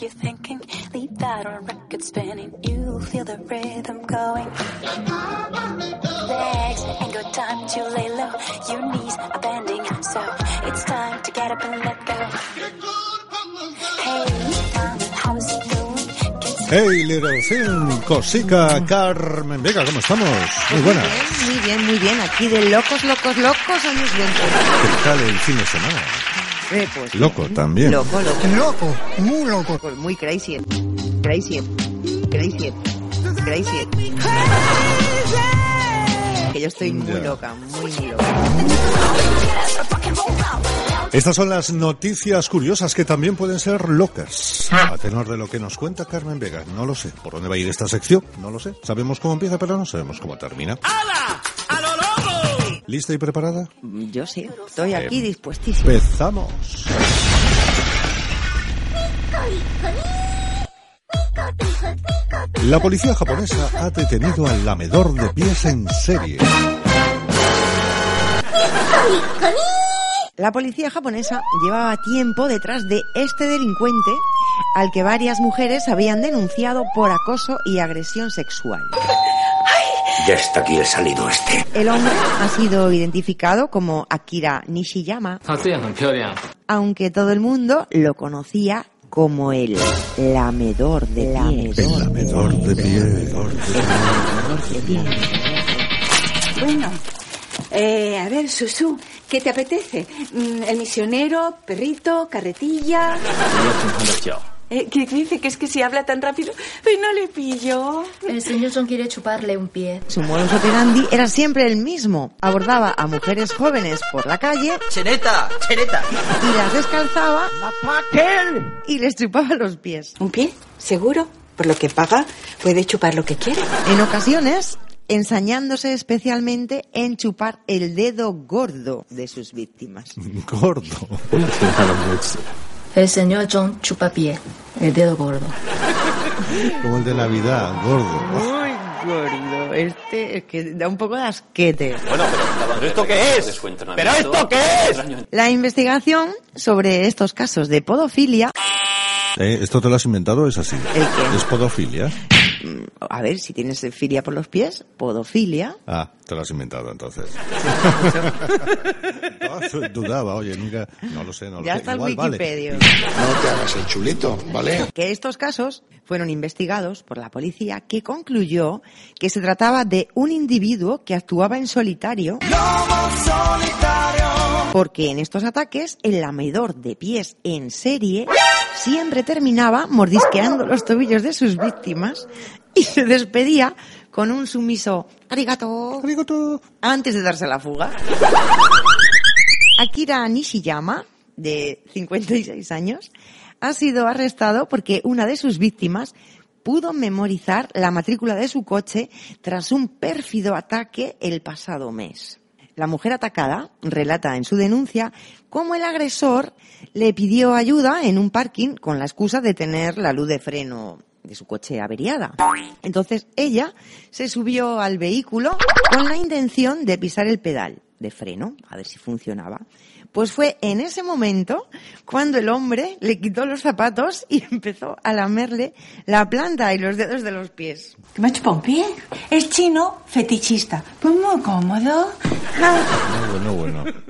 Brother, what you thinking? Leave that on record spinning. You feel the rhythm going. Legs ain't got time to lay low. Your knees are bending, so it's time to get up and let go. Hey, mom, how's it going? Hey, little thing, cosica, Carmen Vega, ¿cómo estamos? Muy buenas. Muy bien, muy bien. Aquí de locos, locos, locos años 20. ¿Qué tal el fin de semana? Eh, pues, Loco también. Loco, loco. Loco, muy loco. Pues muy crazy. Crazy. Crazy. Crazy. Que yo estoy muy loca, muy, muy loca. Estas son las noticias curiosas que también pueden ser locas. A tenor de lo que nos cuenta Carmen Vega, no lo sé. ¿Por dónde va a ir esta sección? No lo sé. Sabemos cómo empieza, pero no sabemos cómo termina. ¿Lista y preparada? Yo sí, estoy aquí dispuestísima. Empezamos. La policía japonesa ha detenido al lamedor de pies en serie. La policía japonesa llevaba tiempo detrás de este delincuente al que varias mujeres habían denunciado por acoso y agresión sexual. Ya está aquí el salido este. El hombre ha sido identificado como Akira Nishiyama, aunque todo el mundo lo conocía como el lamedor de la El lamedor de. Bueno, eh, a ver, Susu, ¿qué te apetece? Mm, ¿El misionero, perrito, carretilla? Eh, que dice que es que si habla tan rápido, pues no le pillo. El Johnson quiere chuparle un pie. Su modus operandi era siempre el mismo. Abordaba a mujeres jóvenes por la calle. ¡Chereta! ¡Chereta! Y las descalzaba. ¡La! Y les chupaba los pies. ¿Un pie? ¿Seguro? Por lo que paga, puede chupar lo que quiera. En ocasiones, ensañándose especialmente en chupar el dedo gordo de sus víctimas. ¿Gordo? El señor John Chupapié, el dedo gordo. Como el de Navidad, gordo. Muy gordo. Este que da un poco de asquete. Bueno, pero, esto qué es? ¿Pero esto qué es? La investigación sobre estos casos de podofilia. Eh, ¿Esto te lo has inventado es así? ¿Es podofilia? A ver, si tienes filia por los pies, podofilia, Ah, te lo has inventado entonces. No, Dudaba, oye, nunca... No lo sé, no lo ya sé. está el vale. Wikipedia. No te hagas el chulito, ¿vale? que estos casos fueron investigados por la policía que concluyó que se trataba de un individuo que actuaba en solitario porque en estos ataques el lamedor de pies en serie siempre terminaba mordisqueando los tobillos de sus víctimas y se despedía con un sumiso arigato Arigato. antes de darse la fuga. Akira Nishiyama, de 56 años, ha sido arrestado porque una de sus víctimas pudo memorizar la matrícula de su coche tras un pérfido ataque el pasado mes. La mujer atacada relata en su denuncia cómo el agresor le pidió ayuda en un parking con la excusa de tener la luz de freno de su coche averiada. Entonces ella se subió al vehículo con la intención de pisar el pedal de freno, a ver si funcionaba. Pues fue en ese momento cuando el hombre le quitó los zapatos y empezó a lamerle la planta y los dedos de los pies. ¿Que me chupa un pie? Es chino fetichista. Pues muy cómodo. Ah, No, bueno, bueno.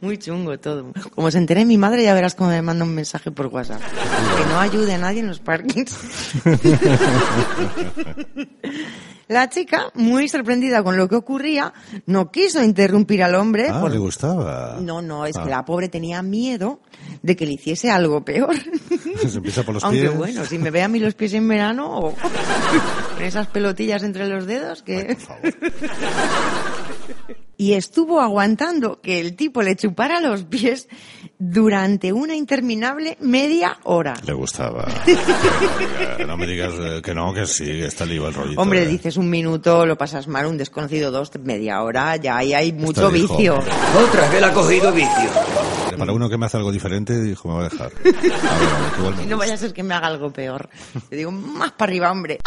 Muy chungo todo. Como se entere mi madre, ya verás cómo me manda un mensaje por WhatsApp. Que no ayude a nadie en los parkings. La chica, muy sorprendida con lo que ocurría, no quiso interrumpir al hombre. Ah, por- le gustaba. No, no, es Ah. que la pobre tenía miedo de que le hiciese algo peor. Se empieza por los Aunque pies. bueno, si me ve a mí los pies en verano o con esas pelotillas entre los dedos que... y estuvo aguantando que el tipo le chupara los pies durante una interminable media hora. Le gustaba. Venga, no me digas eh, que no, que sí, que está libre el rollito. Hombre, eh. dices un minuto, lo pasas mal, un desconocido dos, media hora, ya ahí hay mucho dijo. vicio. Otra vez le ha cogido vicio. Para uno que me hace algo diferente, dijo, me va a dejar. A ver, que me no vaya a ser que me haga algo peor. Te digo, más para arriba, hombre.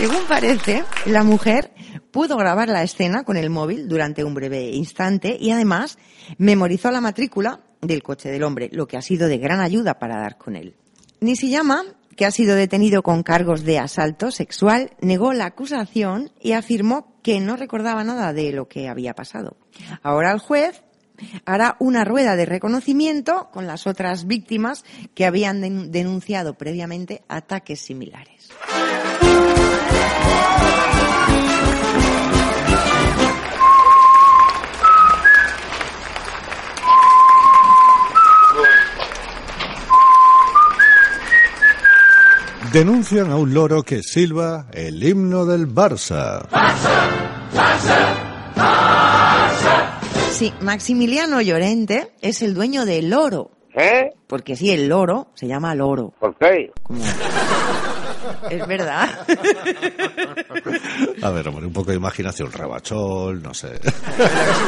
Según parece, la mujer pudo grabar la escena con el móvil durante un breve instante y además memorizó la matrícula del coche del hombre, lo que ha sido de gran ayuda para dar con él. Nishiyama, que ha sido detenido con cargos de asalto sexual, negó la acusación y afirmó que no recordaba nada de lo que había pasado. Ahora el juez hará una rueda de reconocimiento con las otras víctimas que habían den- denunciado previamente ataques similares. Denuncian a un loro que silba el himno del Barça. Sí, Maximiliano Llorente es el dueño del loro. ¿Eh? Porque sí, el loro se llama loro. ¿Por qué? Es verdad. A ver, hombre, un poco de imaginación, rabachol, no sé. se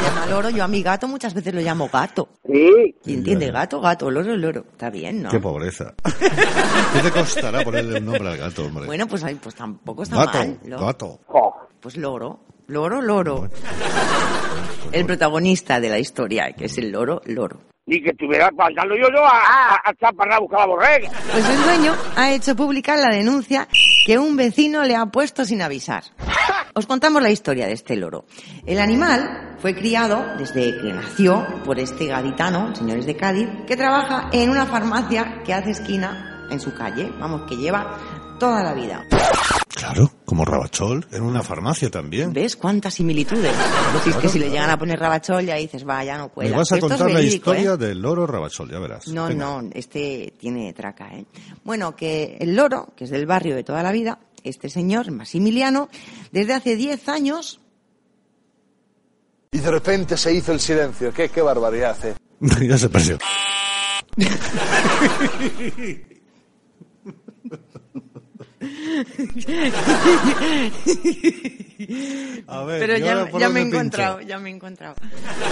llama loro. Yo a mi gato muchas veces lo llamo gato. Sí. ¿Y entiende? Gato, gato, loro, loro. Está bien, ¿no? Qué pobreza. ¿Qué te costará ponerle un nombre al gato, hombre? Bueno, pues, pues tampoco está gato, mal. Lo- gato. Pues loro, loro, loro. El protagonista de la historia, que es el loro, loro. Ni que estuviera mandando yo, yo a, a, a Chaparra a buscar la borrega. Pues el dueño ha hecho pública la denuncia que un vecino le ha puesto sin avisar. Os contamos la historia de este loro. El animal fue criado desde que nació por este gaditano, señores de Cádiz, que trabaja en una farmacia que hace esquina en su calle. Vamos, que lleva toda la vida. Claro, como rabachol, en una farmacia también. ¿Ves cuántas similitudes? Si es que si le llegan a poner rabachol ya dices, va, ya no Me cuela. vas a Esto contar la verídico, ¿eh? historia del loro rabachol, ya verás. No, Venga. no, este tiene traca, ¿eh? Bueno, que el loro, que es del barrio de toda la vida, este señor, Maximiliano, desde hace 10 años, Y de repente se hizo el silencio. Qué, qué barbaridad, ¿eh? ya se perdió. A ver, pero ¿y ya, me he pincho? encontrado, ya me he encontrado.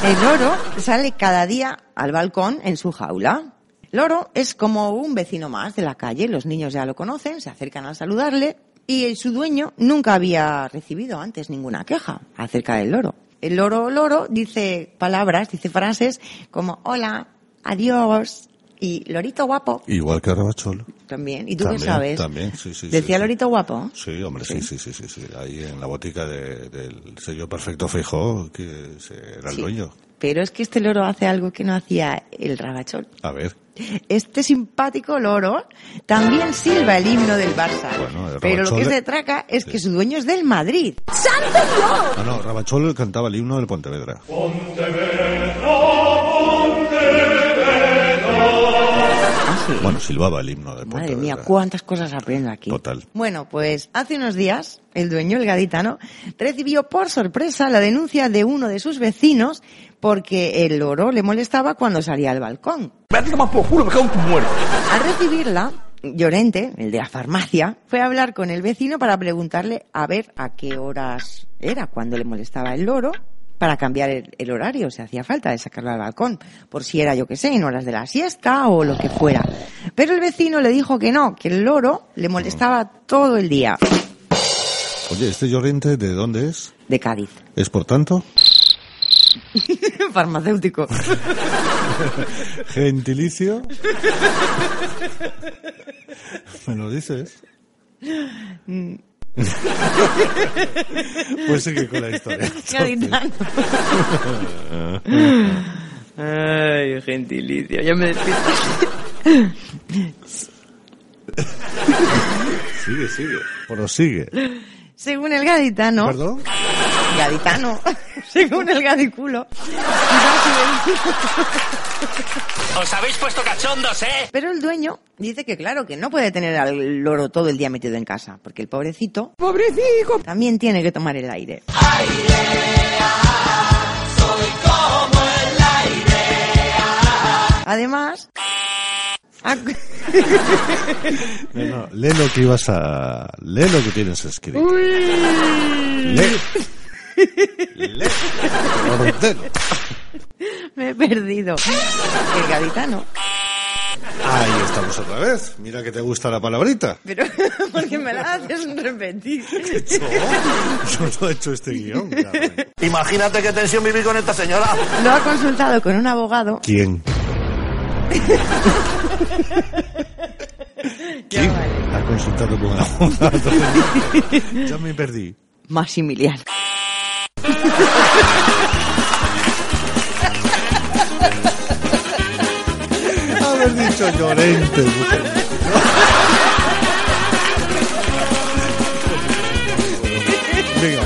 El loro sale cada día al balcón en su jaula. Loro es como un vecino más de la calle, los niños ya lo conocen, se acercan a saludarle y su dueño nunca había recibido antes ninguna queja acerca del loro. El loro loro dice palabras, dice frases como hola, adiós y lorito guapo Igual que rabachol. también. ¿Y tú También, qué sabes? También, sí, sí. ¿Decía sí, sí. lorito guapo? Sí, hombre, sí, sí, sí, sí, sí. Ahí en la botica de- del sello Perfecto Fijo, que se- era el Sí. dueño. Pero es que este loro hace algo que no hacía el rabachol. A ver, Este simpático loro también silba el himno del Barça. Bueno, el Pero lo que Rabachol- se traca es que su dueño es del Madrid. ¡Santo ah, Dios! no, Rabachol cantaba el himno del Pontevedra. Bueno, silbaba el himno Ah, Madre mía, cuántas cosas aprendo aquí. Total. Bueno, pues hace unos días, el dueño, el gaditano, recibió por sorpresa la denuncia de uno de sus vecinos porque el loro le molestaba cuando salía al balcón. Vete más por culo, me cago en tu muerto. Al recibirla, Llorente, el de la farmacia, fue a hablar con el vecino para preguntarle a ver a qué horas era cuando le molestaba el loro para cambiar el, el horario, si hacía falta de sacarlo al balcón, por si era, yo que sé, en horas de la siesta o lo que fuera. Pero el vecino le dijo que no, que el loro le molestaba todo el día. Oye, ¿este Llorente de dónde es? De Cádiz. ¿Es por tanto? Farmacéutico. ¿Gentilicio? ¿Me lo dices? Pues sigue con la historia. Ay, gentilicio, ya me despisto. Sigue, sigue. Prosigue. Según el gaditano. ¿Perdón? Gaditano. Según el gadiculo. Os habéis puesto cachondos, ¿eh? Pero el dueño dice que claro, que no puede tener al loro todo el día metido en casa, porque el pobrecito, pobrecito, también tiene que tomar el aire. Además, ac- No, no, lee lo que ibas a... Lee lo que tienes escrito. Lee. Lee. Ordeno. me he perdido. El gaditano. Ahí estamos otra vez. Mira que te gusta la palabrita. Pero, porque me la haces repetir. Yo no he hecho este guion. Carmen. Imagínate qué tensión vivir con esta señora. Lo ha consultado con un abogado. ¿Quién? ¿Quién? Ha consultado con abogado. Ya me perdí. Maximiliano. Haber dicho Llorente. Venga.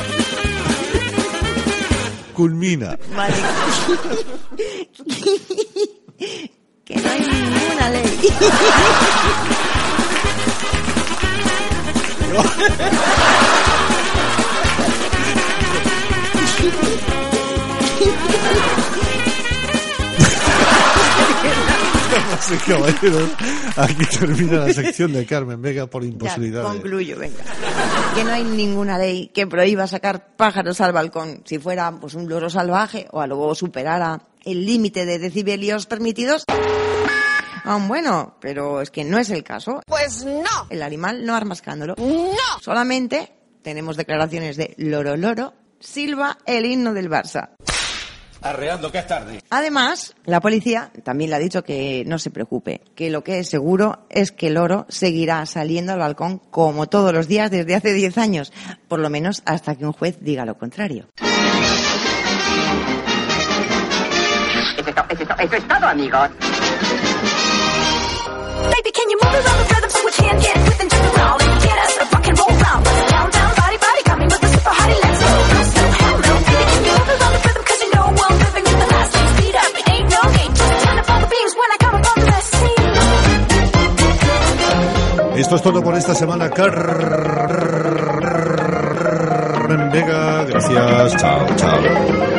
Culmina. Vale. Y caballeros, aquí termina la sección de Carmen Vega por imposibilidad. concluyo, venga. Que no hay ninguna ley que prohíba sacar pájaros al balcón si fuera pues un loro salvaje o algo superara el límite de decibelios permitidos. Ah, bueno, pero es que no es el caso. Pues no. El animal no arma escándalo. No. Solamente tenemos declaraciones de Loro Loro, Silva, el himno del Barça. Arreando que es tarde. Además, la policía también le ha dicho que no se preocupe, que lo que es seguro es que el oro seguirá saliendo al balcón como todos los días desde hace 10 años, por lo menos hasta que un juez diga lo contrario. Eso es, to- eso es to- eso es todo, amigos. Baby, can you move around the rhythm get. Esto es todo por esta semana. Carmen Vega, gracias. Chao, chao.